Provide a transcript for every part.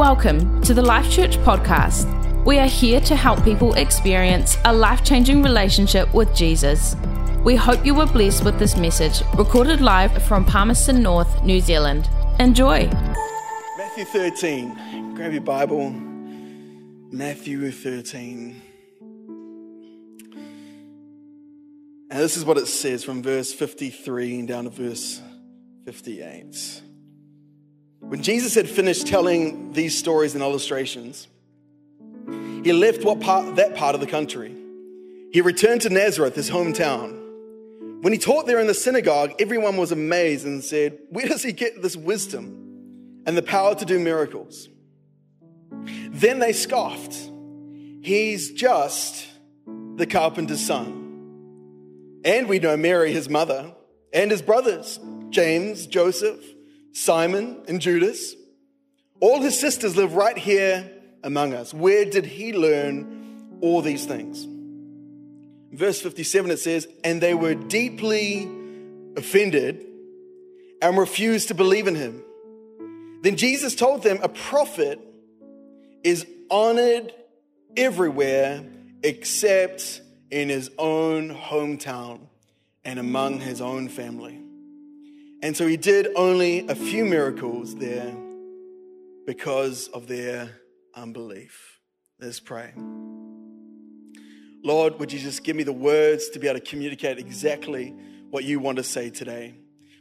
Welcome to the Life Church podcast. We are here to help people experience a life changing relationship with Jesus. We hope you were blessed with this message, recorded live from Palmerston North, New Zealand. Enjoy. Matthew 13. Grab your Bible. Matthew 13. And this is what it says from verse 53 down to verse 58. When Jesus had finished telling these stories and illustrations, he left what part, that part of the country. He returned to Nazareth, his hometown. When he taught there in the synagogue, everyone was amazed and said, Where does he get this wisdom and the power to do miracles? Then they scoffed. He's just the carpenter's son. And we know Mary, his mother, and his brothers, James, Joseph, Simon and Judas. All his sisters live right here among us. Where did he learn all these things? verse 57 it says, And they were deeply offended and refused to believe in him. Then Jesus told them, A prophet is honored everywhere except in his own hometown and among his own family. And so he did only a few miracles there because of their unbelief. Let's pray. Lord, would you just give me the words to be able to communicate exactly what you want to say today?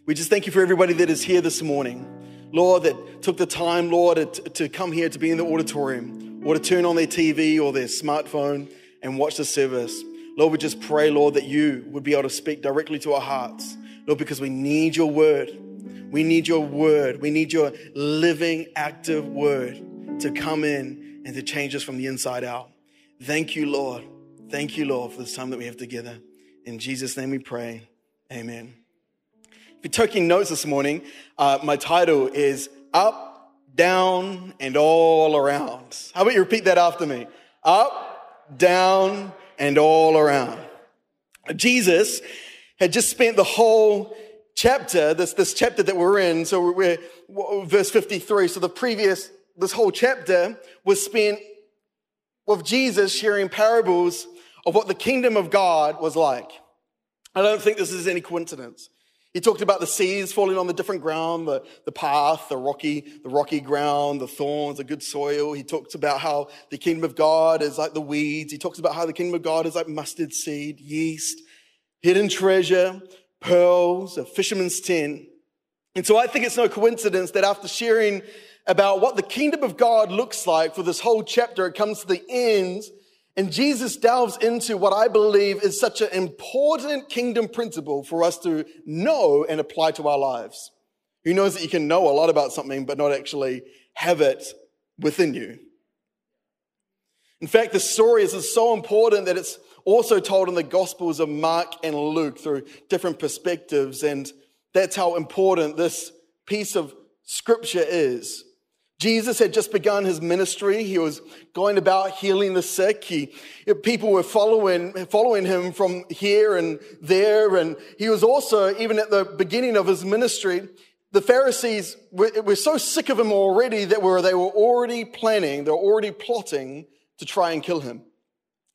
We just thank you for everybody that is here this morning. Lord, that took the time, Lord, to, to come here to be in the auditorium or to turn on their TV or their smartphone and watch the service. Lord, we just pray, Lord, that you would be able to speak directly to our hearts. Lord, because we need your word. We need your word. We need your living, active word to come in and to change us from the inside out. Thank you, Lord. Thank you, Lord, for this time that we have together. In Jesus' name we pray. Amen. If you're taking notes this morning, uh, my title is Up, Down, and All Around. How about you repeat that after me? Up, down, and all around. Jesus had just spent the whole chapter, this, this chapter that we're in, so we're, verse 53. So the previous, this whole chapter was spent with Jesus sharing parables of what the kingdom of God was like. I don't think this is any coincidence. He talked about the seeds falling on the different ground, the, the path, the rocky, the rocky ground, the thorns, the good soil. He talks about how the kingdom of God is like the weeds. He talks about how the kingdom of God is like mustard seed, yeast, hidden treasure, pearls, a fisherman's tin. And so I think it's no coincidence that after sharing about what the kingdom of God looks like for this whole chapter, it comes to the end and Jesus delves into what I believe is such an important kingdom principle for us to know and apply to our lives. Who knows that you can know a lot about something, but not actually have it within you? In fact, the story is so important that it's also told in the Gospels of Mark and Luke through different perspectives. And that's how important this piece of scripture is. Jesus had just begun his ministry. He was going about healing the sick. He, people were following, following him from here and there. And he was also, even at the beginning of his ministry, the Pharisees were, were so sick of him already that were, they were already planning, they were already plotting to try and kill him.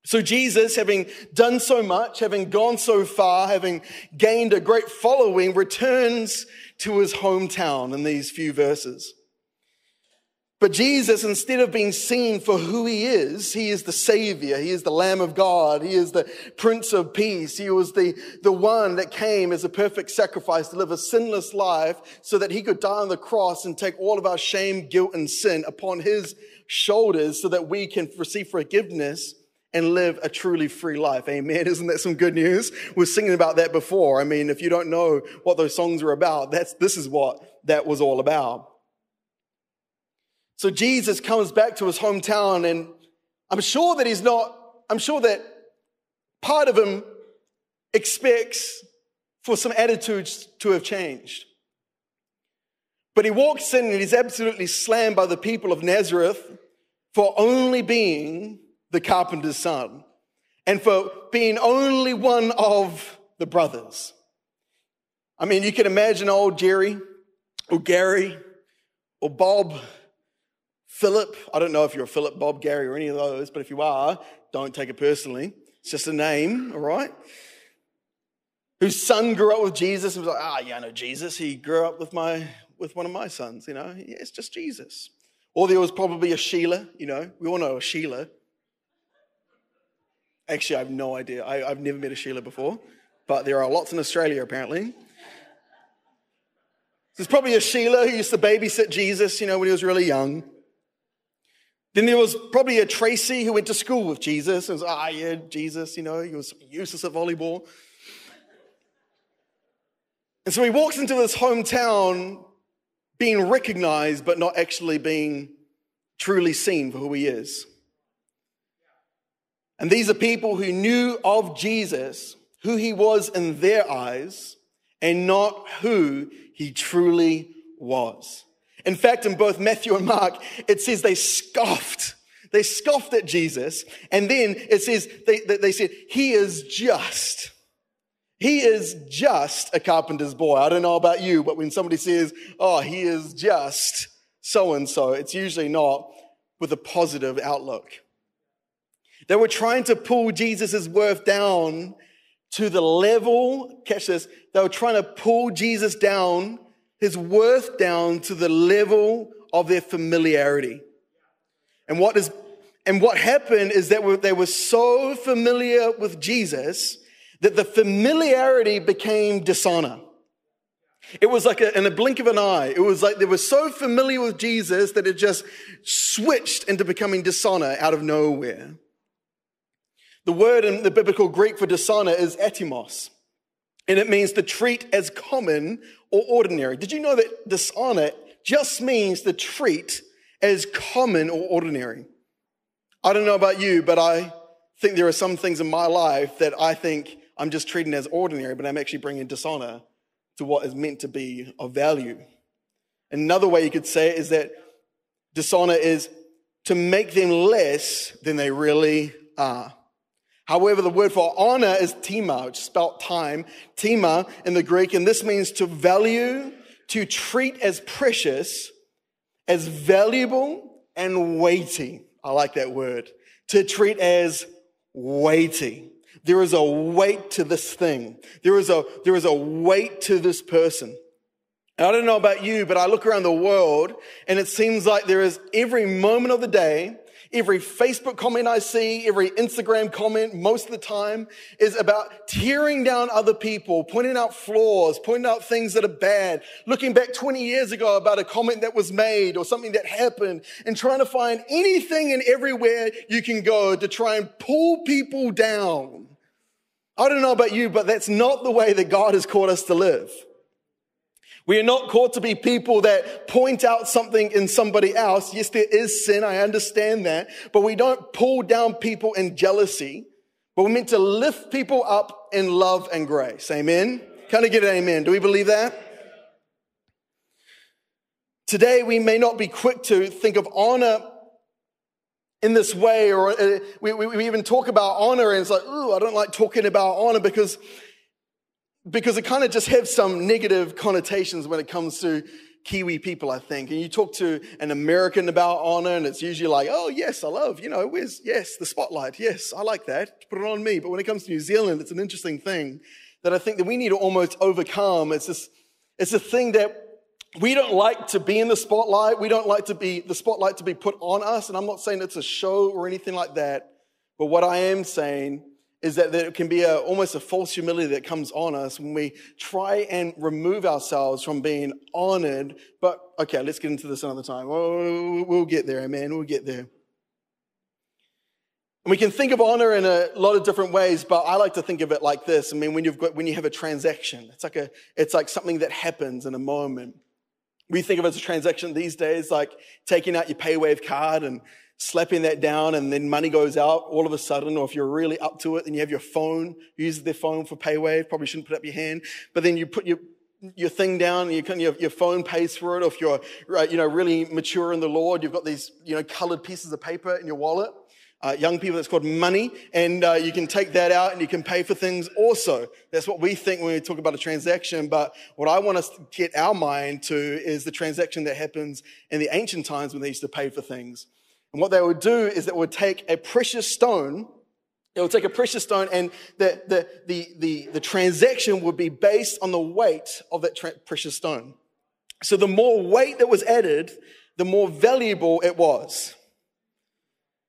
So Jesus, having done so much, having gone so far, having gained a great following, returns to his hometown in these few verses. But Jesus, instead of being seen for who he is, he is the savior. He is the lamb of God. He is the prince of peace. He was the, the one that came as a perfect sacrifice to live a sinless life so that he could die on the cross and take all of our shame, guilt, and sin upon his shoulders so that we can receive forgiveness and live a truly free life. Amen. Isn't that some good news? We are singing about that before. I mean, if you don't know what those songs are about, that's, this is what that was all about. So Jesus comes back to his hometown and I'm sure that he's not, I'm sure that part of him expects for some attitudes to have changed. But he walks in and he's absolutely slammed by the people of Nazareth for only being the carpenter's son and for being only one of the brothers. I mean, you can imagine old Jerry or Gary or Bob Philip, I don't know if you're a Philip, Bob, Gary, or any of those, but if you are, don't take it personally. It's just a name, all right? Whose son grew up with Jesus and was like, ah, yeah, I know Jesus. He grew up with my with one of my sons, you know. Yeah, it's just Jesus. Or there was probably a Sheila, you know. We all know a Sheila. Actually, I have no idea. I, have never met a Sheila before, but there are lots in Australia apparently. There's probably a Sheila who used to babysit Jesus, you know, when he was really young. Then there was probably a Tracy who went to school with Jesus and was, ah, yeah, Jesus, you know, he was useless at volleyball. And so he walks into this hometown being recognized, but not actually being truly seen for who he is. And these are people who knew of Jesus, who he was in their eyes, and not who he truly was. In fact, in both Matthew and Mark, it says they scoffed. They scoffed at Jesus. And then it says they, they said, He is just. He is just a carpenter's boy. I don't know about you, but when somebody says, Oh, he is just so and so, it's usually not with a positive outlook. They were trying to pull Jesus' worth down to the level, catch this, they were trying to pull Jesus down his worth down to the level of their familiarity. And what is and what happened is that they were so familiar with Jesus that the familiarity became dishonor. It was like a, in a blink of an eye. It was like they were so familiar with Jesus that it just switched into becoming dishonor out of nowhere. The word in the biblical Greek for dishonor is atimos, and it means to treat as common or ordinary. Did you know that dishonor just means to treat as common or ordinary? I don't know about you, but I think there are some things in my life that I think I'm just treating as ordinary, but I'm actually bringing dishonor to what is meant to be of value. Another way you could say it is that dishonor is to make them less than they really are. However, the word for honor is tima, which is spelled time, tima in the Greek, and this means to value, to treat as precious, as valuable and weighty. I like that word. To treat as weighty. There is a weight to this thing. There is a, there is a weight to this person. And I don't know about you, but I look around the world and it seems like there is every moment of the day Every Facebook comment I see, every Instagram comment, most of the time is about tearing down other people, pointing out flaws, pointing out things that are bad, looking back 20 years ago about a comment that was made or something that happened and trying to find anything and everywhere you can go to try and pull people down. I don't know about you, but that's not the way that God has called us to live. We are not called to be people that point out something in somebody else. Yes, there is sin. I understand that. But we don't pull down people in jealousy, but we're meant to lift people up in love and grace. Amen. Can I get an amen? Do we believe that? Today, we may not be quick to think of honor in this way, or uh, we, we, even talk about honor, and it's like, ooh, I don't like talking about honor because because it kind of just has some negative connotations when it comes to Kiwi people, I think. And you talk to an American about honor, and it's usually like, oh, yes, I love, you know, where's, yes, the spotlight. Yes, I like that. Put it on me. But when it comes to New Zealand, it's an interesting thing that I think that we need to almost overcome. It's this, it's a thing that we don't like to be in the spotlight. We don't like to be, the spotlight to be put on us. And I'm not saying it's a show or anything like that. But what I am saying is that there can be a, almost a false humility that comes on us when we try and remove ourselves from being honored. But okay, let's get into this another time. We'll, get there, amen. We'll get there. And we can think of honor in a lot of different ways, but I like to think of it like this. I mean, when you've got, when you have a transaction, it's like a, it's like something that happens in a moment. We think of it as a transaction these days, like taking out your PayWave card and slapping that down and then money goes out all of a sudden, or if you're really up to it and you have your phone, use their phone for PayWave, probably shouldn't put up your hand, but then you put your your thing down, and you can, your, your phone pays for it. Or if you're, you know, really mature in the Lord, you've got these, you know, colored pieces of paper in your wallet. uh, young people, that's called money. And uh, you can take that out and you can pay for things also. That's what we think when we talk about a transaction. But what I want us to get our mind to is the transaction that happens in the ancient times when they used to pay for things. And what they would do is they would take a precious stone it would take a precious stone and the, the, the, the, the transaction would be based on the weight of that tra- precious stone. So the more weight that was added, the more valuable it was.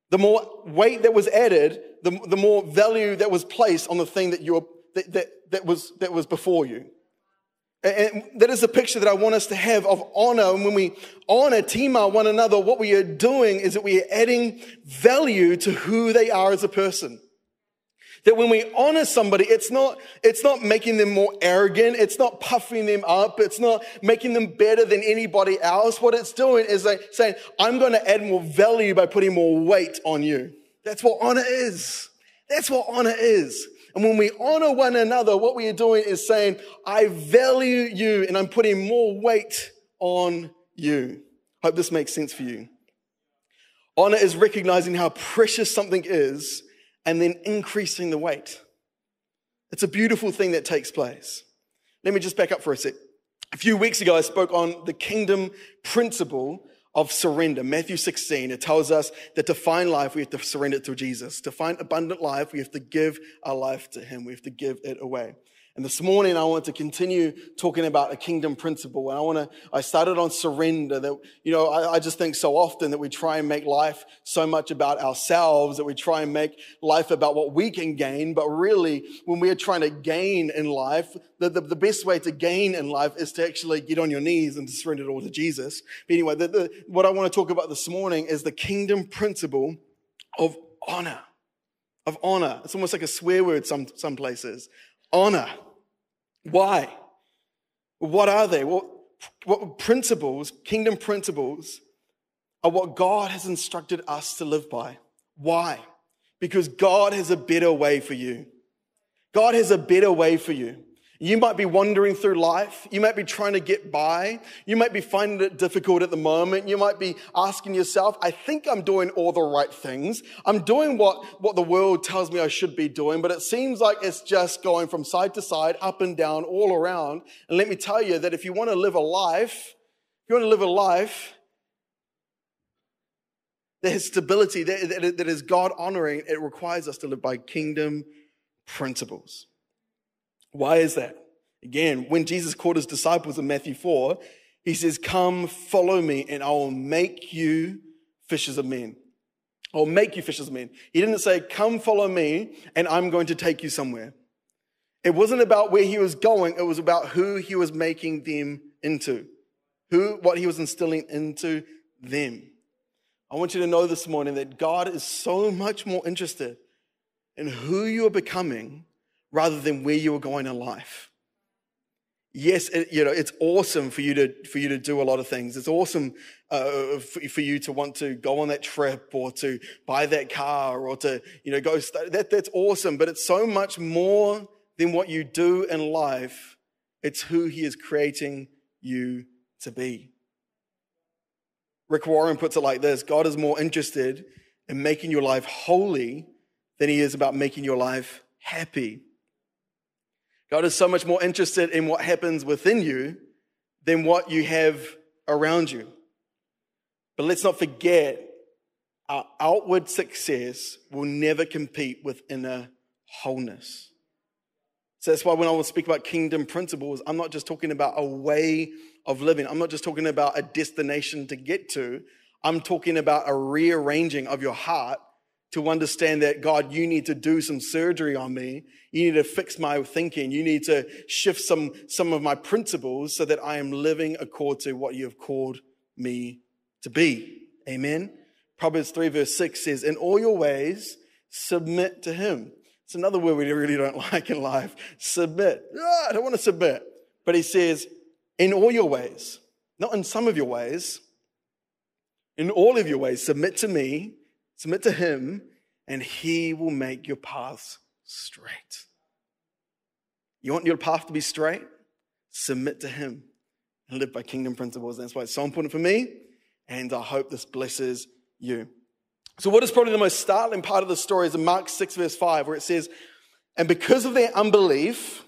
The more weight that was added, the, the more value that was placed on the thing that, you were, that, that, that, was, that was before you. And that is a picture that I want us to have of honor. And when we honor, tima one another, what we are doing is that we are adding value to who they are as a person. That when we honor somebody, it's not, it's not making them more arrogant. It's not puffing them up. It's not making them better than anybody else. What it's doing is like saying, I'm going to add more value by putting more weight on you. That's what honor is. That's what honor is. And when we honor one another, what we are doing is saying, I value you and I'm putting more weight on you. Hope this makes sense for you. Honor is recognizing how precious something is and then increasing the weight. It's a beautiful thing that takes place. Let me just back up for a sec. A few weeks ago, I spoke on the kingdom principle of surrender. Matthew 16, it tells us that to find life, we have to surrender it to Jesus. To find abundant life, we have to give our life to Him. We have to give it away. And this morning, I want to continue talking about a kingdom principle. And I want to, I started on surrender that, you know, I, I, just think so often that we try and make life so much about ourselves, that we try and make life about what we can gain. But really, when we are trying to gain in life, the, the, the best way to gain in life is to actually get on your knees and surrender it all to Jesus. But anyway, the, the, what I want to talk about this morning is the kingdom principle of honor. Of honor. It's almost like a swear word some, some places. Honor. Why? What are they? What, what principles, kingdom principles, are what God has instructed us to live by. Why? Because God has a better way for you. God has a better way for you. You might be wandering through life. You might be trying to get by. You might be finding it difficult at the moment. You might be asking yourself, I think I'm doing all the right things. I'm doing what, what the world tells me I should be doing, but it seems like it's just going from side to side, up and down, all around. And let me tell you that if you want to live a life, if you want to live a life that has stability, that, that, that is God honoring, it requires us to live by kingdom principles. Why is that? Again, when Jesus called his disciples in Matthew 4, he says, Come, follow me, and I will make you fishers of men. I'll make you fishers of men. He didn't say, Come, follow me, and I'm going to take you somewhere. It wasn't about where he was going, it was about who he was making them into, who, what he was instilling into them. I want you to know this morning that God is so much more interested in who you are becoming rather than where you were going in life. Yes, it, you know, it's awesome for you to, for you to do a lot of things. It's awesome uh, for, for, you to want to go on that trip or to buy that car or to, you know, go, that, that's awesome. But it's so much more than what you do in life. It's who he is creating you to be. Rick Warren puts it like this God is more interested in making your life holy than he is about making your life happy. God is so much more interested in what happens within you than what you have around you. But let's not forget, our outward success will never compete with inner wholeness. So that's why when I will speak about kingdom principles, I'm not just talking about a way of living. I'm not just talking about a destination to get to. I'm talking about a rearranging of your heart to understand that God, you need to do some surgery on me. You need to fix my thinking. You need to shift some, some of my principles so that I am living according to what you have called me to be. Amen. Proverbs 3 verse 6 says, in all your ways, submit to him. It's another word we really don't like in life. Submit. Oh, I don't want to submit. But he says, in all your ways, not in some of your ways, in all of your ways, submit to me Submit to Him, and He will make your paths straight. You want your path to be straight? Submit to Him and live by kingdom principles. That's why it's so important for me, and I hope this blesses you. So, what is probably the most startling part of the story is in Mark 6, verse 5, where it says, And because of their unbelief,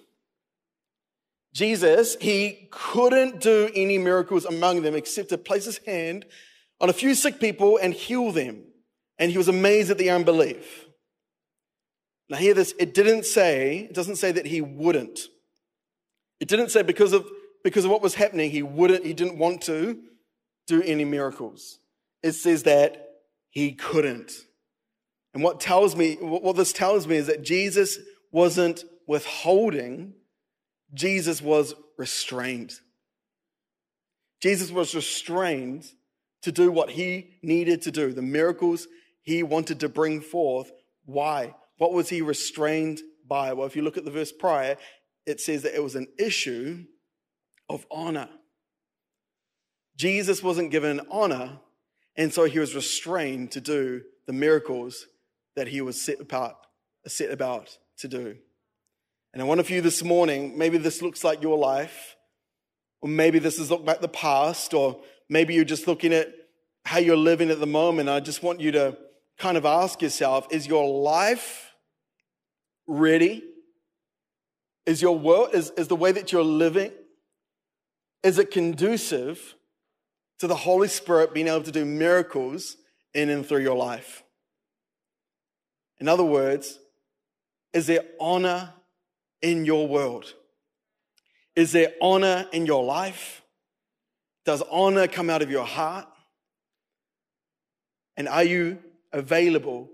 Jesus, he couldn't do any miracles among them except to place his hand on a few sick people and heal them. And he was amazed at the unbelief. Now, hear this it didn't say, it doesn't say that he wouldn't. It didn't say because of, because of what was happening, he wouldn't, he didn't want to do any miracles. It says that he couldn't. And what tells me, what this tells me is that Jesus wasn't withholding, Jesus was restrained. Jesus was restrained to do what he needed to do, the miracles he wanted to bring forth. Why? What was he restrained by? Well, if you look at the verse prior, it says that it was an issue of honor. Jesus wasn't given honor, and so he was restrained to do the miracles that he was set apart, set about to do. And I wonder if you this morning, maybe this looks like your life, or maybe this is looked back the past, or maybe you're just looking at how you're living at the moment. I just want you to kind of ask yourself, is your life ready? Is your world, is, is the way that you're living, is it conducive to the Holy Spirit being able to do miracles in and through your life? In other words, is there honor in your world? Is there honor in your life? Does honor come out of your heart? And are you available?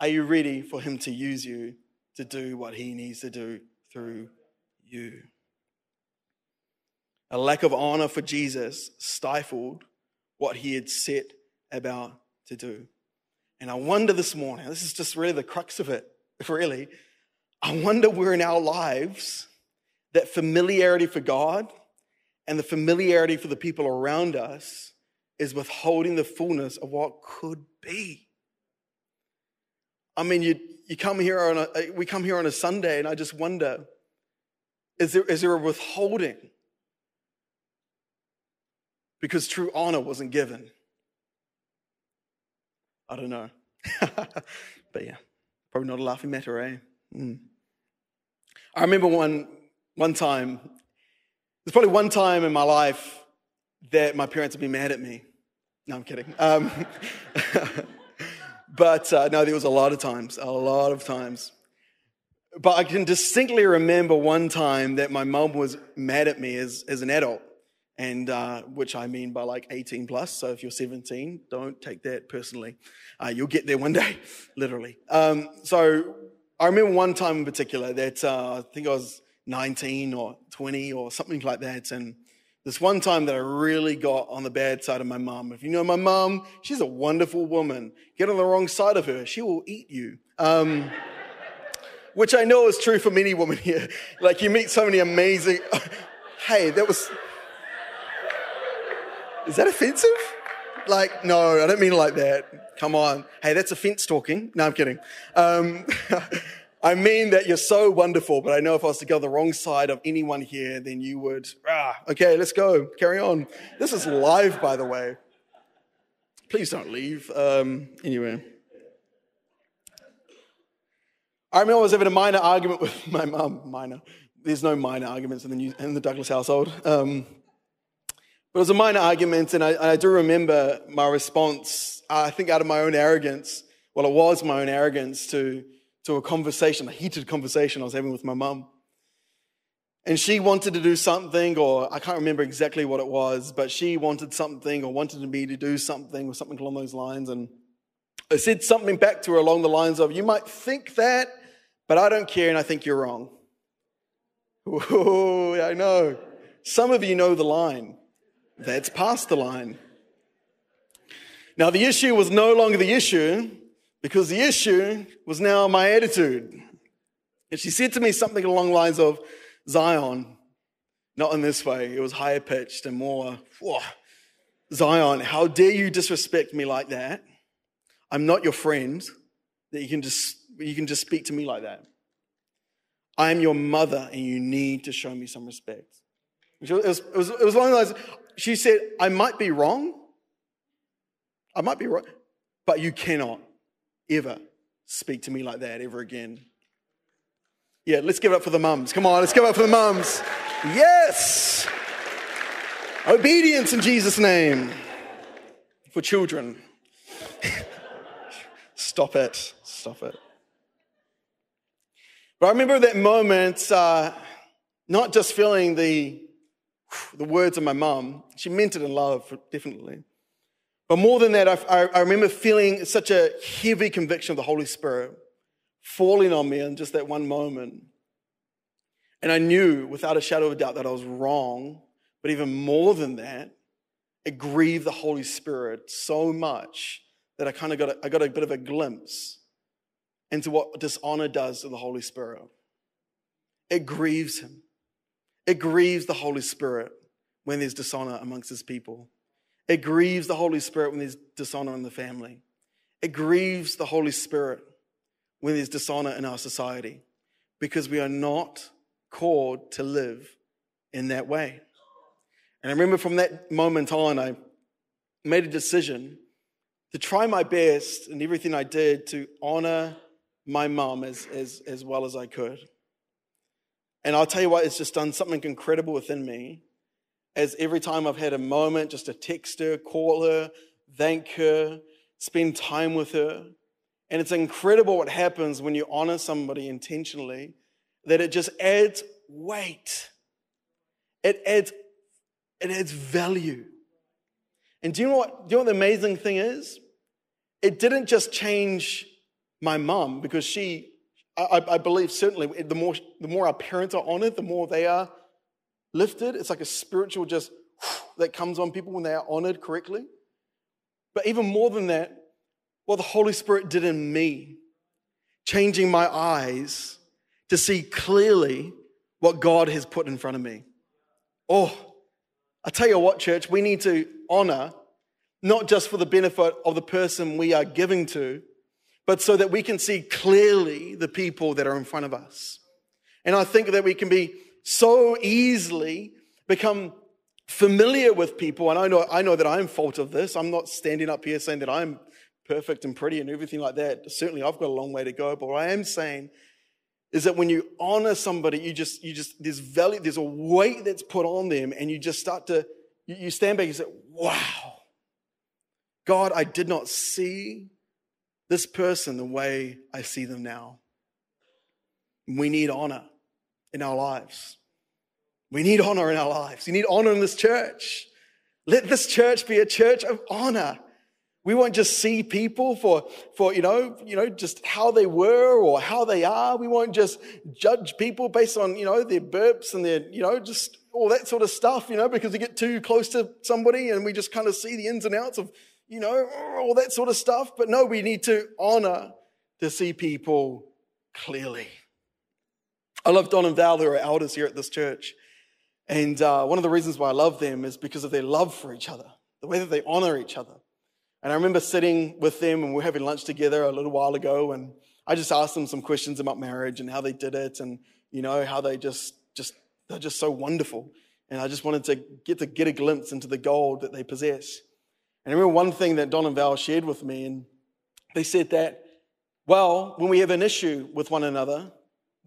Are you ready for Him to use you to do what He needs to do through you? A lack of honor for Jesus stifled what He had set about to do. And I wonder this morning, this is just really the crux of it, really. I wonder where in our lives that familiarity for God and the familiarity for the people around us is withholding the fullness of what could be. I mean, you, you come here on a, we come here on a Sunday, and I just wonder is there, is there a withholding? Because true honor wasn't given. I don't know. but yeah, probably not a laughing matter, eh? Mm. I remember one, one time, there's probably one time in my life that my parents have been mad at me. No, I'm kidding. Um, but uh, no, there was a lot of times, a lot of times. But I can distinctly remember one time that my mum was mad at me as, as an adult, and uh, which I mean by like 18 plus. So if you're 17, don't take that personally. Uh, you'll get there one day, literally. Um, so I remember one time in particular that uh, I think I was 19 or 20 or something like that, and this one time that I really got on the bad side of my mom. If you know my mom, she's a wonderful woman. Get on the wrong side of her, she will eat you. Um, which I know is true for many women here. Like you meet so many amazing. hey, that was. Is that offensive? Like, no, I don't mean like that. Come on. Hey, that's offense talking. No, I'm kidding. Um, I mean that you're so wonderful, but I know if I was to go the wrong side of anyone here, then you would, ah, okay, let's go, carry on. This is live, by the way. Please don't leave. Um, anyway. I remember I was having a minor argument with my mum. Minor. There's no minor arguments in the, New, in the Douglas household. Um, but it was a minor argument, and I, I do remember my response, I think out of my own arrogance, well, it was my own arrogance to to a conversation, a heated conversation I was having with my mum. And she wanted to do something, or I can't remember exactly what it was, but she wanted something or wanted me to do something or something along those lines. And I said something back to her along the lines of, You might think that, but I don't care and I think you're wrong. Oh, I know. Some of you know the line. That's past the line. Now, the issue was no longer the issue because the issue was now my attitude. And she said to me something along the lines of, Zion, not in this way, it was higher pitched and more, whoa, Zion, how dare you disrespect me like that? I'm not your friend that you can just, you can just speak to me like that. I am your mother and you need to show me some respect. It was, it was, it was along those, she said, I might be wrong. I might be wrong, but you cannot ever speak to me like that ever again. Yeah, let's give it up for the mums. Come on, let's give it up for the mums. Yes! Obedience in Jesus' name for children. Stop it. Stop it. But I remember that moment, uh, not just feeling the, the words of my mum, she meant it in love, definitely. But more than that, I, I remember feeling such a heavy conviction of the Holy Spirit falling on me in just that one moment. And I knew without a shadow of a doubt that I was wrong. But even more than that, it grieved the Holy Spirit so much that I kind of got a, I got a bit of a glimpse into what dishonor does to the Holy Spirit. It grieves him. It grieves the Holy Spirit when there's dishonor amongst his people. It grieves the Holy Spirit when there's dishonor in the family. It grieves the Holy Spirit when there's dishonor in our society because we are not called to live in that way. And I remember from that moment on, I made a decision to try my best in everything I did to honor my mom as, as, as well as I could. And I'll tell you what, it's just done something incredible within me. As every time I've had a moment just to text her, call her, thank her, spend time with her. And it's incredible what happens when you honor somebody intentionally, that it just adds weight. It adds, it adds value. And do you know what, do you know what the amazing thing is? It didn't just change my mum, because she, I, I, believe certainly, the more, the more our parents are honored, the more they are lifted. It's like a spiritual just that comes on people when they are honored correctly. But even more than that, what the Holy Spirit did in me, changing my eyes to see clearly what God has put in front of me. Oh, I tell you what, church, we need to honor not just for the benefit of the person we are giving to, but so that we can see clearly the people that are in front of us. And I think that we can be so easily become familiar with people. And I know, I know that I'm fault of this. I'm not standing up here saying that I'm perfect and pretty and everything like that. Certainly, I've got a long way to go. But what I am saying is that when you honor somebody, you just, you just, there's value, there's a weight that's put on them, and you just start to, you stand back and say, wow, God, I did not see this person the way I see them now. We need honor in our lives. We need honor in our lives. You need honor in this church. Let this church be a church of honor. We won't just see people for, for you know, you know, just how they were or how they are. We won't just judge people based on, you know, their burps and their, you know, just all that sort of stuff, you know, because we get too close to somebody and we just kind of see the ins and outs of you know, all that sort of stuff. But no, we need to honor to see people clearly. I love Don and Val, who are elders here at this church. And uh, one of the reasons why I love them is because of their love for each other, the way that they honor each other. And I remember sitting with them and we were having lunch together a little while ago, and I just asked them some questions about marriage and how they did it, and you know how they just just they're just so wonderful. And I just wanted to get to get a glimpse into the gold that they possess. And I remember one thing that Don and Val shared with me, and they said that, well, when we have an issue with one another,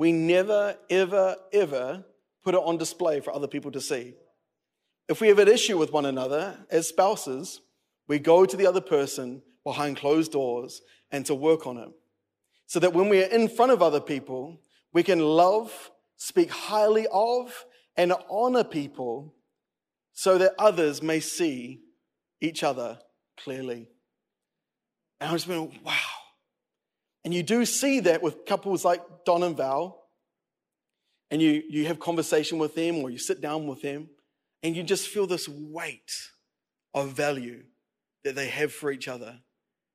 we never, ever, ever put it on display for other people to see. If we have an issue with one another as spouses, we go to the other person behind closed doors and to work on it. So that when we are in front of other people, we can love, speak highly of, and honor people so that others may see each other clearly. And I was going, wow. And you do see that with couples like Don and Val, and you, you have conversation with them or you sit down with them, and you just feel this weight of value that they have for each other.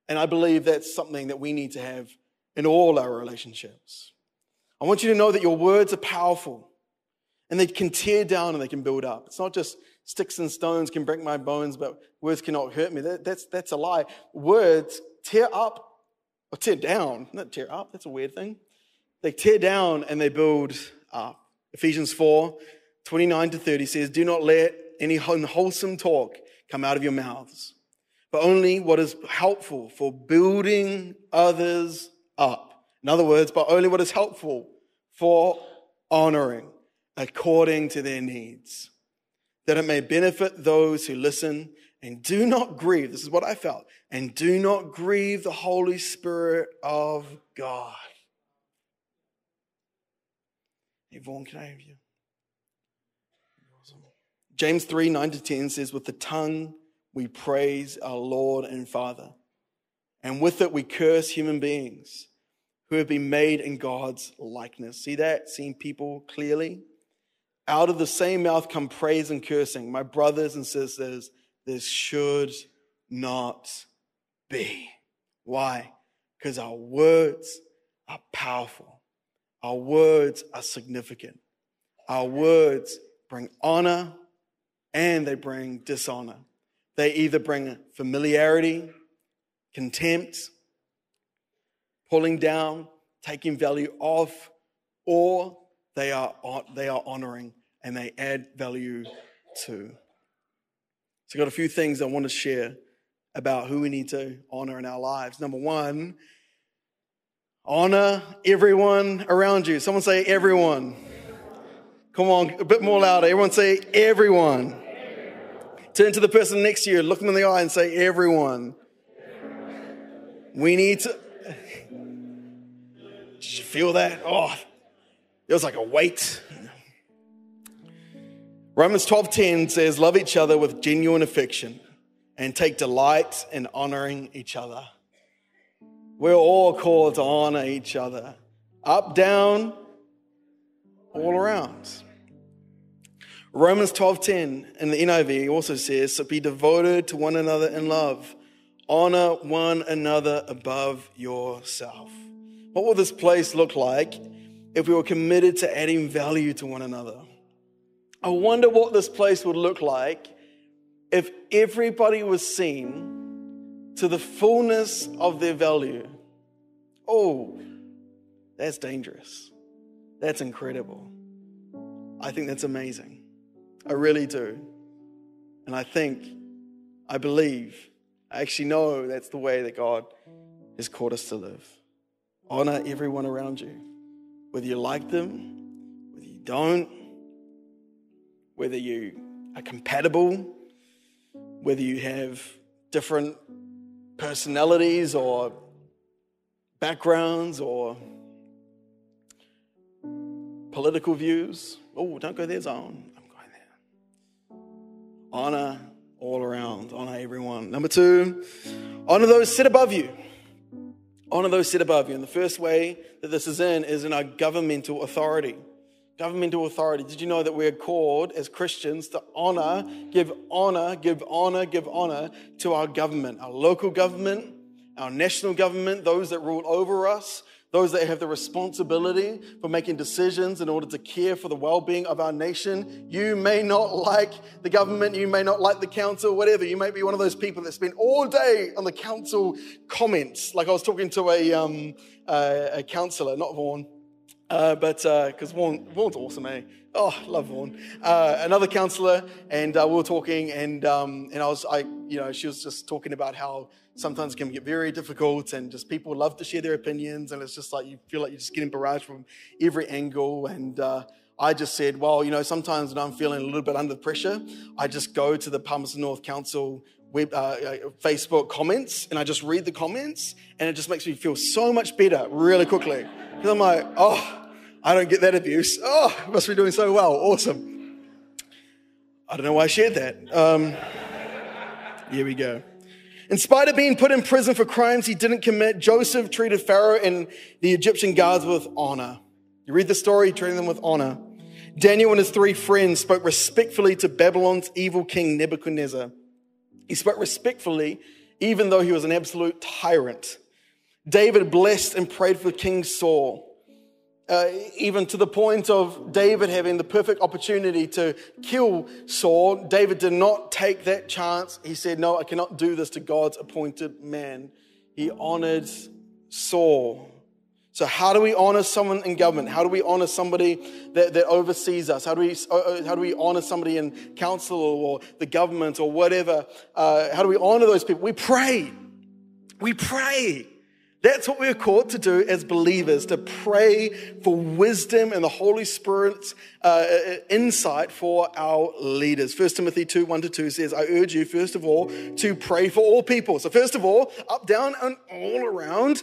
And I believe that's something that we need to have in all our relationships. I want you to know that your words are powerful and they can tear down and they can build up. It's not just sticks and stones can break my bones, but words cannot hurt me. That, that's, that's a lie. Words tear up or tear down. Not tear up, that's a weird thing. They tear down and they build up. Ephesians 4 29 to 30 says, Do not let any unwholesome talk come out of your mouths, but only what is helpful for building others up. In other words, but only what is helpful for honoring according to their needs, that it may benefit those who listen and do not grieve. This is what I felt. And do not grieve the Holy Spirit of God. Yvonne, can I have you? James 3 9 to 10 says, With the tongue we praise our Lord and Father, and with it we curse human beings who have been made in God's likeness. See that? Seeing people clearly? Out of the same mouth come praise and cursing. My brothers and sisters, this should not be. Why? Because our words are powerful. Our words are significant. Our words bring honor and they bring dishonor. They either bring familiarity, contempt, pulling down, taking value off, or they are, they are honoring and they add value to. So, I've got a few things I want to share about who we need to honor in our lives. Number one, honor everyone around you. Someone say, everyone. Come on, a bit more louder. Everyone say, everyone. Turn to the person next to you, look them in the eye, and say, Everyone. We need to. Did you feel that? Oh, it was like a weight. Romans 12:10 says, Love each other with genuine affection and take delight in honoring each other. We're all called to honor each other, up, down, all around. Romans 12:10 in the NIV also says, "So be devoted to one another in love. Honor one another above yourself." What will this place look like if we were committed to adding value to one another? I wonder what this place would look like if everybody was seen to the fullness of their value. Oh, that's dangerous. That's incredible. I think that's amazing. I really do. And I think, I believe, I actually know that's the way that God has called us to live. Honor everyone around you, whether you like them, whether you don't, whether you are compatible, whether you have different personalities or backgrounds or political views. Oh, don't go there, Zone I'm going there. honor all around, honor everyone. Number two, honor those sit above you. Honor those sit above you. And the first way that this is in is in our governmental authority. Governmental authority. Did you know that we're called as Christians to honor, give honor, give honor, give honor to our government, our local government, our national government, those that rule over us, those that have the responsibility for making decisions in order to care for the well being of our nation. You may not like the government, you may not like the council, whatever. You may be one of those people that spend all day on the council comments. Like I was talking to a, um, uh, a counselor, not Vaughan. Uh, but because uh, Vaughan, Vaughan's awesome, eh? Oh, love Vaughan. Uh, another counselor, and uh, we were talking, and um, and I was, I, you know, she was just talking about how sometimes it can get very difficult and just people love to share their opinions and it's just like you feel like you're just getting barraged from every angle and uh, i just said well you know sometimes when i'm feeling a little bit under pressure i just go to the palmerston north council uh, uh, facebook comments and i just read the comments and it just makes me feel so much better really quickly because i'm like oh i don't get that abuse oh must be doing so well awesome i don't know why i shared that um, here we go in spite of being put in prison for crimes he didn't commit, Joseph treated Pharaoh and the Egyptian guards with honor. You read the story, treating them with honor. Daniel and his three friends spoke respectfully to Babylon's evil king Nebuchadnezzar. He spoke respectfully, even though he was an absolute tyrant. David blessed and prayed for King Saul uh, even to the point of David having the perfect opportunity to kill Saul, David did not take that chance. He said, No, I cannot do this to God's appointed man. He honored Saul. So, how do we honor someone in government? How do we honor somebody that, that oversees us? How do, we, uh, uh, how do we honor somebody in council or the government or whatever? Uh, how do we honor those people? We pray. We pray. That's what we're called to do as believers to pray for wisdom and the Holy Spirit's uh, insight for our leaders. 1 Timothy 2 1 to 2 says, I urge you, first of all, to pray for all people. So, first of all, up, down, and all around,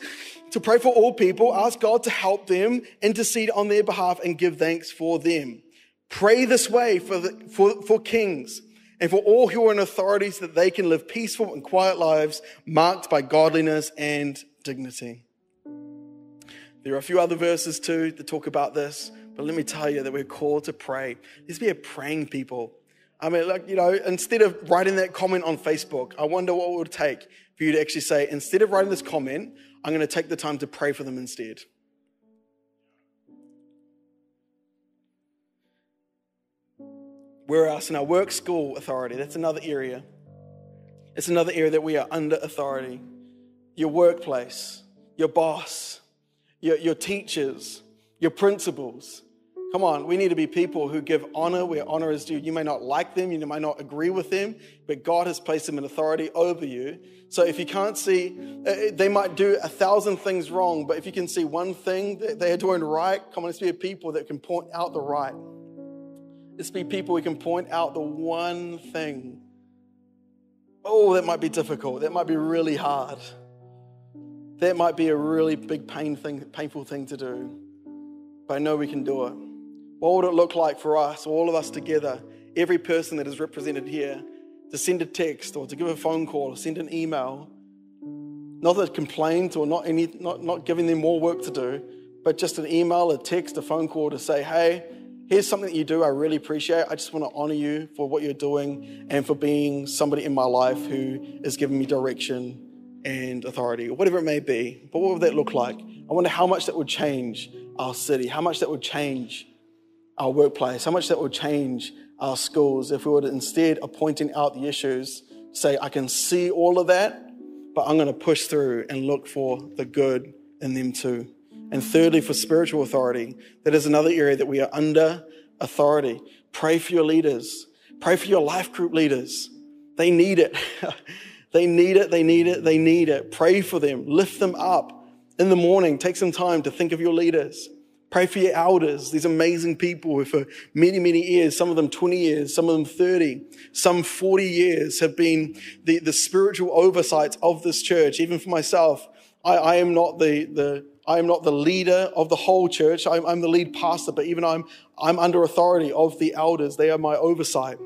to pray for all people, ask God to help them, intercede on their behalf, and give thanks for them. Pray this way for, the, for, for kings and for all who are in authority so that they can live peaceful and quiet lives marked by godliness and dignity. There are a few other verses too that talk about this, but let me tell you that we're called to pray. Let's be a praying people. I mean, like, you know, instead of writing that comment on Facebook, I wonder what it would take for you to actually say, instead of writing this comment, I'm going to take the time to pray for them instead. Where else? In our work school authority, that's another area. It's another area that we are under authority your workplace, your boss, your, your teachers, your principals. Come on, we need to be people who give honor where honor is due. You may not like them, you might not agree with them, but God has placed them in authority over you. So if you can't see, uh, they might do a thousand things wrong, but if you can see one thing that they are doing right, come on, let's be a people that can point out the right. Let's be people who can point out the one thing. Oh, that might be difficult. That might be really hard. That might be a really big pain thing, painful thing to do, but I know we can do it. What would it look like for us, all of us together, every person that is represented here, to send a text or to give a phone call or send an email? Not a complaint or not, any, not, not giving them more work to do, but just an email, a text, a phone call to say, hey, here's something that you do I really appreciate. I just want to honor you for what you're doing and for being somebody in my life who is giving me direction and authority, or whatever it may be. But what would that look like? I wonder how much that would change our city, how much that would change our workplace, how much that would change our schools if we were instead of pointing out the issues, say, I can see all of that, but I'm going to push through and look for the good in them too. And thirdly, for spiritual authority, that is another area that we are under authority. Pray for your leaders. Pray for your life group leaders. They need it. They need it, they need it, they need it. Pray for them, lift them up. In the morning, take some time to think of your leaders. Pray for your elders, these amazing people who, for many, many years, some of them 20 years, some of them 30, some 40 years, have been the, the spiritual oversights of this church. Even for myself, I, I am not the, the, I am not the leader of the whole church. I'm, I'm the lead pastor, but even I'm, I'm under authority of the elders. They are my oversight.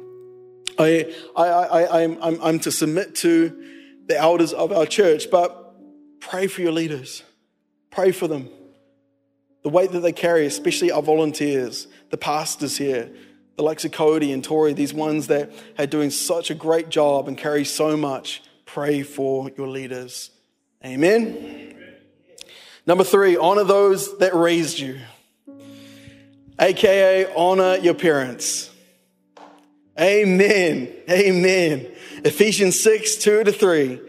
I, I, I, I'm, I'm, I'm to submit to the elders of our church, but pray for your leaders. Pray for them. The weight that they carry, especially our volunteers, the pastors here, the likes of Cody and Tori, these ones that are doing such a great job and carry so much. Pray for your leaders. Amen. Amen. Number three, honor those that raised you, aka honor your parents. Amen. Amen. Ephesians 6, 2 to 3.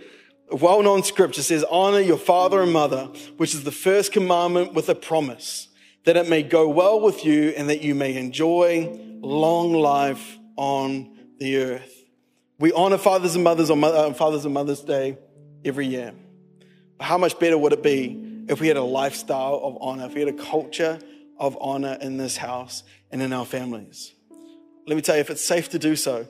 A well known scripture says, Honor your father and mother, which is the first commandment with a promise, that it may go well with you and that you may enjoy long life on the earth. We honor fathers and mothers on uh, Fathers and Mothers Day every year. But how much better would it be if we had a lifestyle of honor, if we had a culture of honor in this house and in our families? Let me tell you, if it's safe to do so,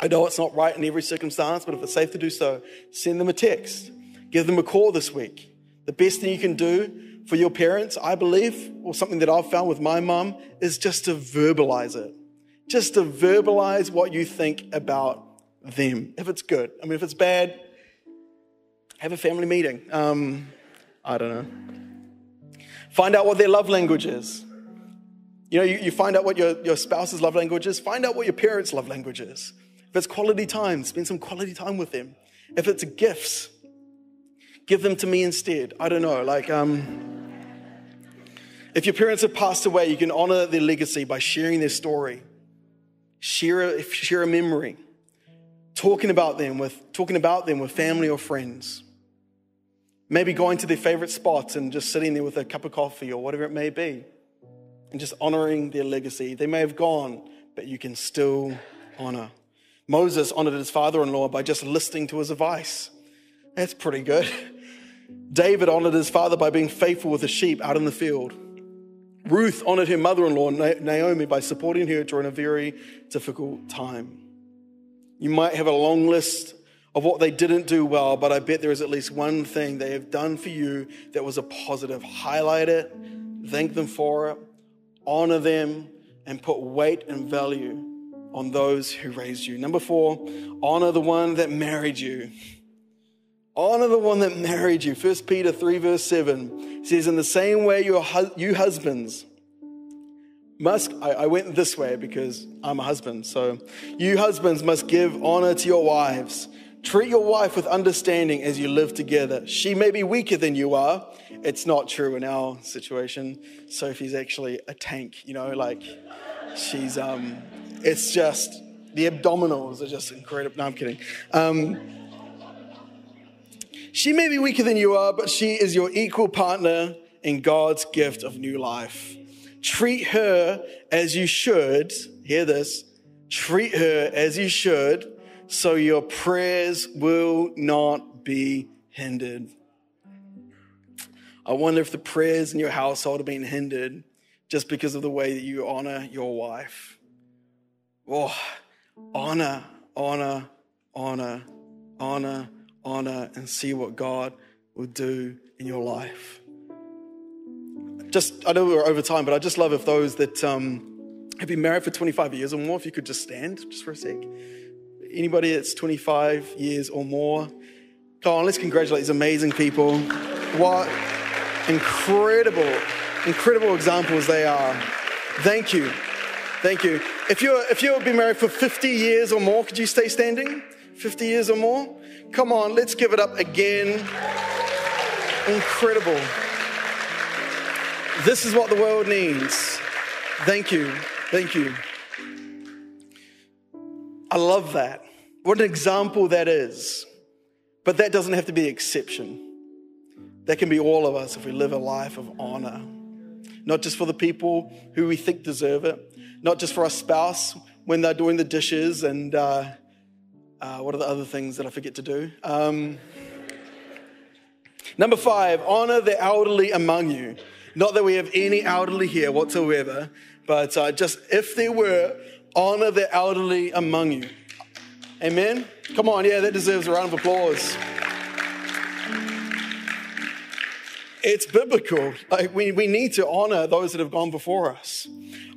I know it's not right in every circumstance, but if it's safe to do so, send them a text, give them a call this week. The best thing you can do for your parents, I believe, or something that I've found with my mum, is just to verbalize it. Just to verbalize what you think about them, if it's good. I mean, if it's bad, have a family meeting. Um, I don't know. Find out what their love language is. You know, you, you find out what your, your spouse's love language is, find out what your parents' love language is. If it's quality time, spend some quality time with them. If it's gifts, give them to me instead. I don't know, like, um, if your parents have passed away, you can honor their legacy by sharing their story, share a, share a memory, talking about them with talking about them with family or friends. Maybe going to their favorite spots and just sitting there with a cup of coffee or whatever it may be, and just honoring their legacy. They may have gone, but you can still honor. Moses honored his father in law by just listening to his advice. That's pretty good. David honored his father by being faithful with the sheep out in the field. Ruth honored her mother in law, Naomi, by supporting her during a very difficult time. You might have a long list of what they didn't do well, but I bet there is at least one thing they have done for you that was a positive. Highlight it, thank them for it, honor them, and put weight and value on those who raised you. Number four, honor the one that married you. Honor the one that married you. 1 Peter 3, verse 7 says, In the same way, you, you husbands must, I, I went this way because I'm a husband. So, you husbands must give honor to your wives. Treat your wife with understanding as you live together. She may be weaker than you are. It's not true in our situation. Sophie's actually a tank, you know, like she's, um, it's just, the abdominals are just incredible. No, I'm kidding. Um, she may be weaker than you are, but she is your equal partner in God's gift of new life. Treat her as you should. Hear this. Treat her as you should, so your prayers will not be hindered. I wonder if the prayers in your household have been hindered just because of the way that you honor your wife. Oh, honor, honor, honor, honor, honor and see what God will do in your life. Just, I know we're over time, but I just love if those that um, have been married for 25 years or more, if you could just stand just for a sec. Anybody that's 25 years or more, come on, let's congratulate these amazing people. What incredible, incredible examples they are. Thank you. Thank you. If you're if you've been married for 50 years or more, could you stay standing? 50 years or more? Come on, let's give it up again. Incredible. This is what the world needs. Thank you. Thank you. I love that. What an example that is. But that doesn't have to be the exception. That can be all of us if we live a life of honor. Not just for the people who we think deserve it, not just for our spouse when they're doing the dishes and uh, uh, what are the other things that I forget to do? Um, number five, honor the elderly among you. Not that we have any elderly here whatsoever, but uh, just if there were, honor the elderly among you. Amen? Come on, yeah, that deserves a round of applause. It's biblical. Like we, we need to honor those that have gone before us.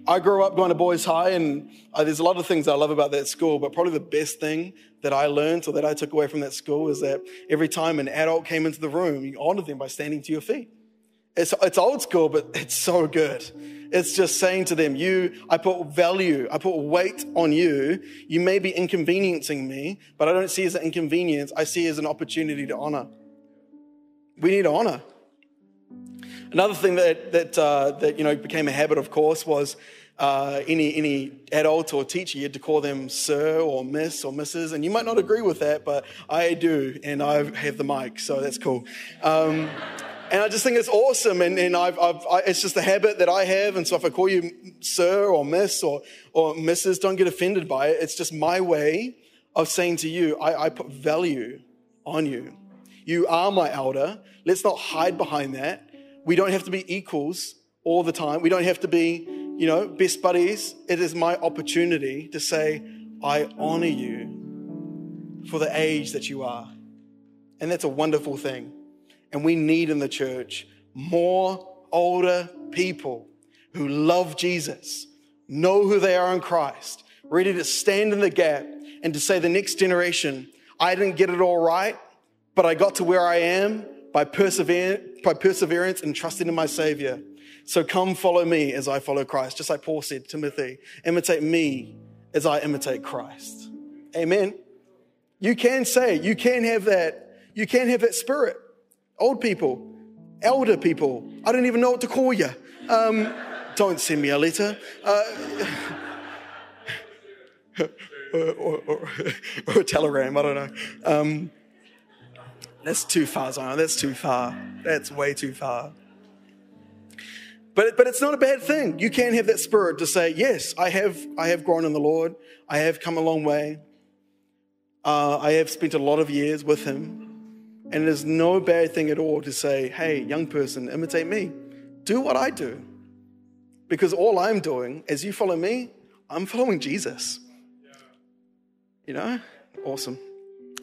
I grew up going to Boys High, and uh, there's a lot of things I love about that school, but probably the best thing that I learned or that I took away from that school is that every time an adult came into the room, you honored them by standing to your feet. It's, it's old school, but it's so good. It's just saying to them, you, I put value, I put weight on you. You may be inconveniencing me, but I don't see it as an inconvenience. I see it as an opportunity to honor. We need to honor. Another thing that, that, uh, that you know, became a habit, of course, was uh, any, any adult or teacher, you had to call them sir or miss or missus. And you might not agree with that, but I do, and I have the mic, so that's cool. Um, and I just think it's awesome, and, and I've, I've, I, it's just a habit that I have. And so if I call you sir or miss or, or missus, don't get offended by it. It's just my way of saying to you, I, I put value on you. You are my elder. Let's not hide behind that. We don't have to be equals all the time. We don't have to be you know, best buddies, it is my opportunity to say, I honor you for the age that you are. And that's a wonderful thing. And we need in the church more older people who love Jesus, know who they are in Christ, ready to stand in the gap and to say the next generation, I didn't get it all right, but I got to where I am by, persever- by perseverance and trusting in my Savior. So come follow me as I follow Christ. Just like Paul said, Timothy, imitate me as I imitate Christ. Amen. You can say, you can have that, you can have that spirit. Old people, elder people, I don't even know what to call you. Um, don't send me a letter. Uh, or, or, or, a telegram, I don't know. Um, That's too far, Zion. That's too far. That's way too far. But, but it's not a bad thing. You can have that spirit to say, yes, I have, I have grown in the Lord. I have come a long way. Uh, I have spent a lot of years with Him. And it is no bad thing at all to say, hey, young person, imitate me. Do what I do. Because all I'm doing, as you follow me, I'm following Jesus. You know? Awesome.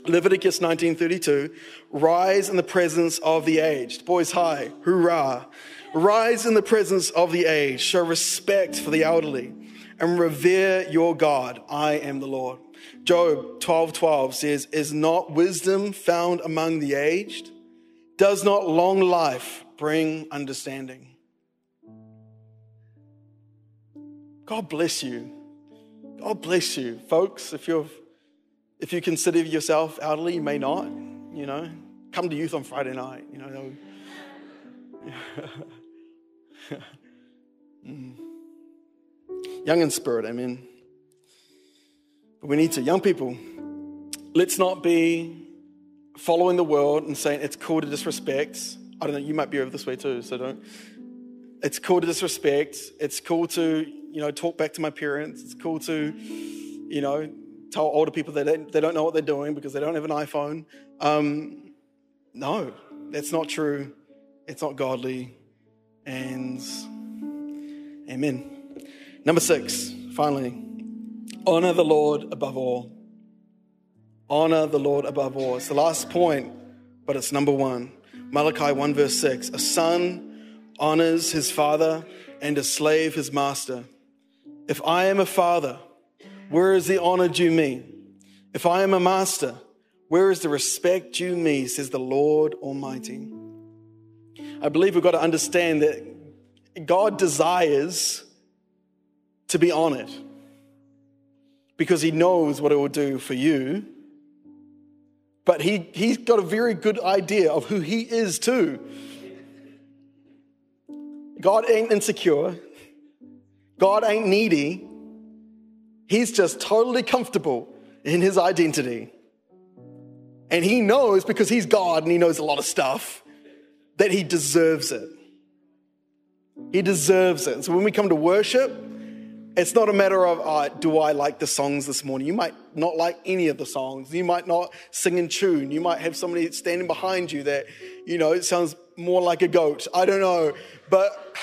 Leviticus 19:32, rise in the presence of the aged. Boys high, hoorah. Rise in the presence of the aged, show respect for the elderly, and revere your God. I am the Lord. Job 12 12 says, Is not wisdom found among the aged? Does not long life bring understanding? God bless you. God bless you. Folks, if you're if you consider yourself elderly, you may not, you know. Come to youth on Friday night, you know. mm. Young in spirit, amen. But we need to, young people, let's not be following the world and saying it's cool to disrespect. I don't know, you might be over this way too, so don't. It's cool to disrespect. It's cool to, you know, talk back to my parents. It's cool to, you know, tell older people that they, don't know what they're doing because they don't have an iPhone. Um, no, that's not true. It's not godly. And amen. Number six, finally, honor the Lord above all. Honor the Lord above all. It's the last point, but it's number one. Malachi 1, verse 6. A son honors his father, and a slave his master. If I am a father, where is the honor due me? If I am a master, where is the respect due me, says the Lord Almighty. I believe we've got to understand that God desires to be honored because he knows what it will do for you. But he, he's got a very good idea of who he is too. God ain't insecure. God ain't needy. He's just totally comfortable in his identity. And he knows because he's God and he knows a lot of stuff that he deserves it. He deserves it. So when we come to worship, it's not a matter of, uh, do I like the songs this morning? You might not like any of the songs. You might not sing in tune. You might have somebody standing behind you that, you know, it sounds more like a goat. I don't know. But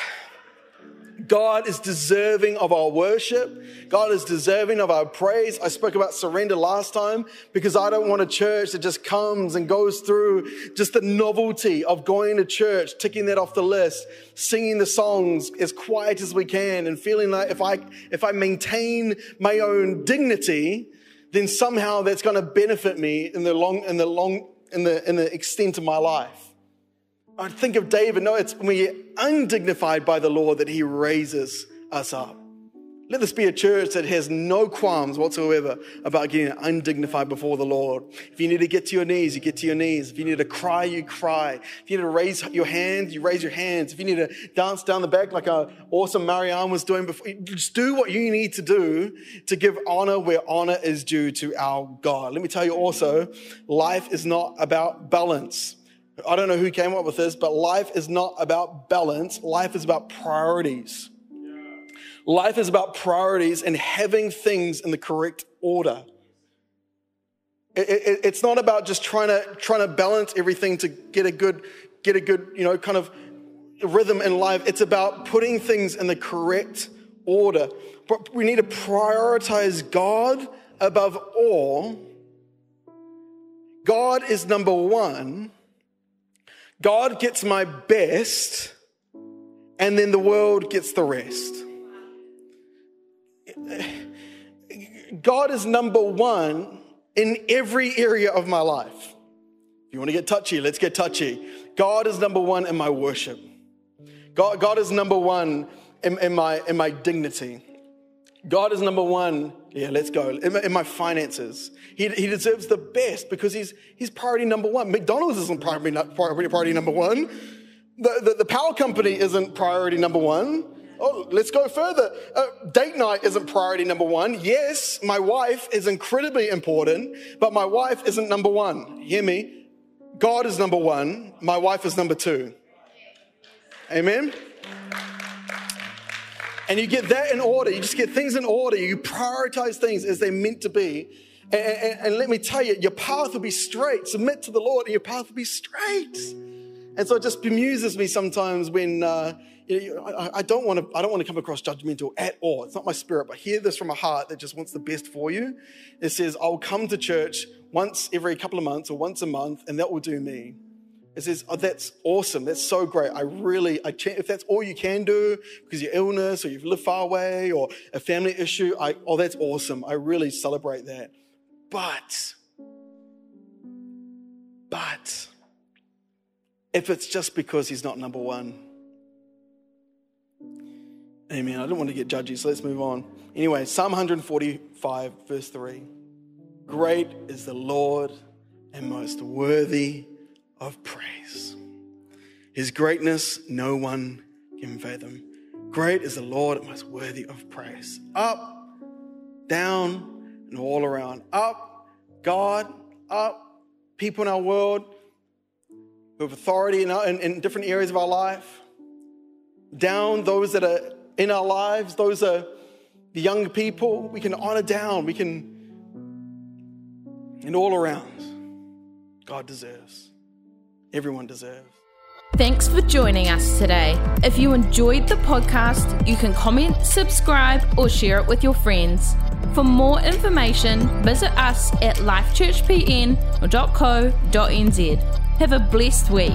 God is deserving of our worship. God is deserving of our praise. I spoke about surrender last time because I don't want a church that just comes and goes through just the novelty of going to church, ticking that off the list, singing the songs as quiet as we can and feeling like if I, if I maintain my own dignity, then somehow that's going to benefit me in the long, in the long, in the, in the extent of my life. I think of David. No, it's when we're undignified by the Lord that he raises us up. Let this be a church that has no qualms whatsoever about getting undignified before the Lord. If you need to get to your knees, you get to your knees. If you need to cry, you cry. If you need to raise your hands, you raise your hands. If you need to dance down the back like our awesome Marianne was doing before, just do what you need to do to give honor where honor is due to our God. Let me tell you also, life is not about balance. I don't know who came up with this, but life is not about balance. Life is about priorities. Life is about priorities and having things in the correct order. It, it, it's not about just trying to trying to balance everything to get a good get a good you know kind of rhythm in life. It's about putting things in the correct order. But we need to prioritize God above all. God is number one God gets my best, and then the world gets the rest. God is number one in every area of my life. If you want to get touchy, let's get touchy. God is number one in my worship. God, God is number one in, in, my, in my dignity. God is number one. Yeah, let's go. In my, in my finances, he, he deserves the best because he's, he's priority number one. McDonald's isn't priority, priority number one. The, the, the, power company isn't priority number one. Oh, let's go further. Uh, date night isn't priority number one. Yes, my wife is incredibly important, but my wife isn't number one. Hear me? God is number one, my wife is number two. Amen? And you get that in order. You just get things in order. You prioritize things as they're meant to be. And, and, and, let me tell you, your path will be straight. Submit to the Lord, and your path will be straight. And so it just bemuses me sometimes when uh, you know, I, I, don't want to. I don't want to come across judgmental at all. It's not my spirit, but hear this from a heart that just wants the best for you. It says, "I'll come to church once every couple of months or once a month, and that will do me." It says, "Oh, that's awesome. That's so great. I really, I if that's all you can do because your illness or you've lived far away or a family issue, I, oh, that's awesome. I really celebrate that." But, but, if it's just because he's not number one, amen. I don't want to get judgy, so let's move on. Anyway, Psalm 145, verse 3 Great is the Lord and most worthy of praise. His greatness, no one can fathom. Great is the Lord and most worthy of praise. Up, down, and all around. Up, God, up, people in our world who have authority in, our, in, in different areas of our life. Down, those that are in our lives, those are the young people. We can honor down, we can, and all around. God deserves. Everyone deserves. Thanks for joining us today. If you enjoyed the podcast, you can comment, subscribe, or share it with your friends. For more information, visit us at lifechurchpn.co.nz. Have a blessed week.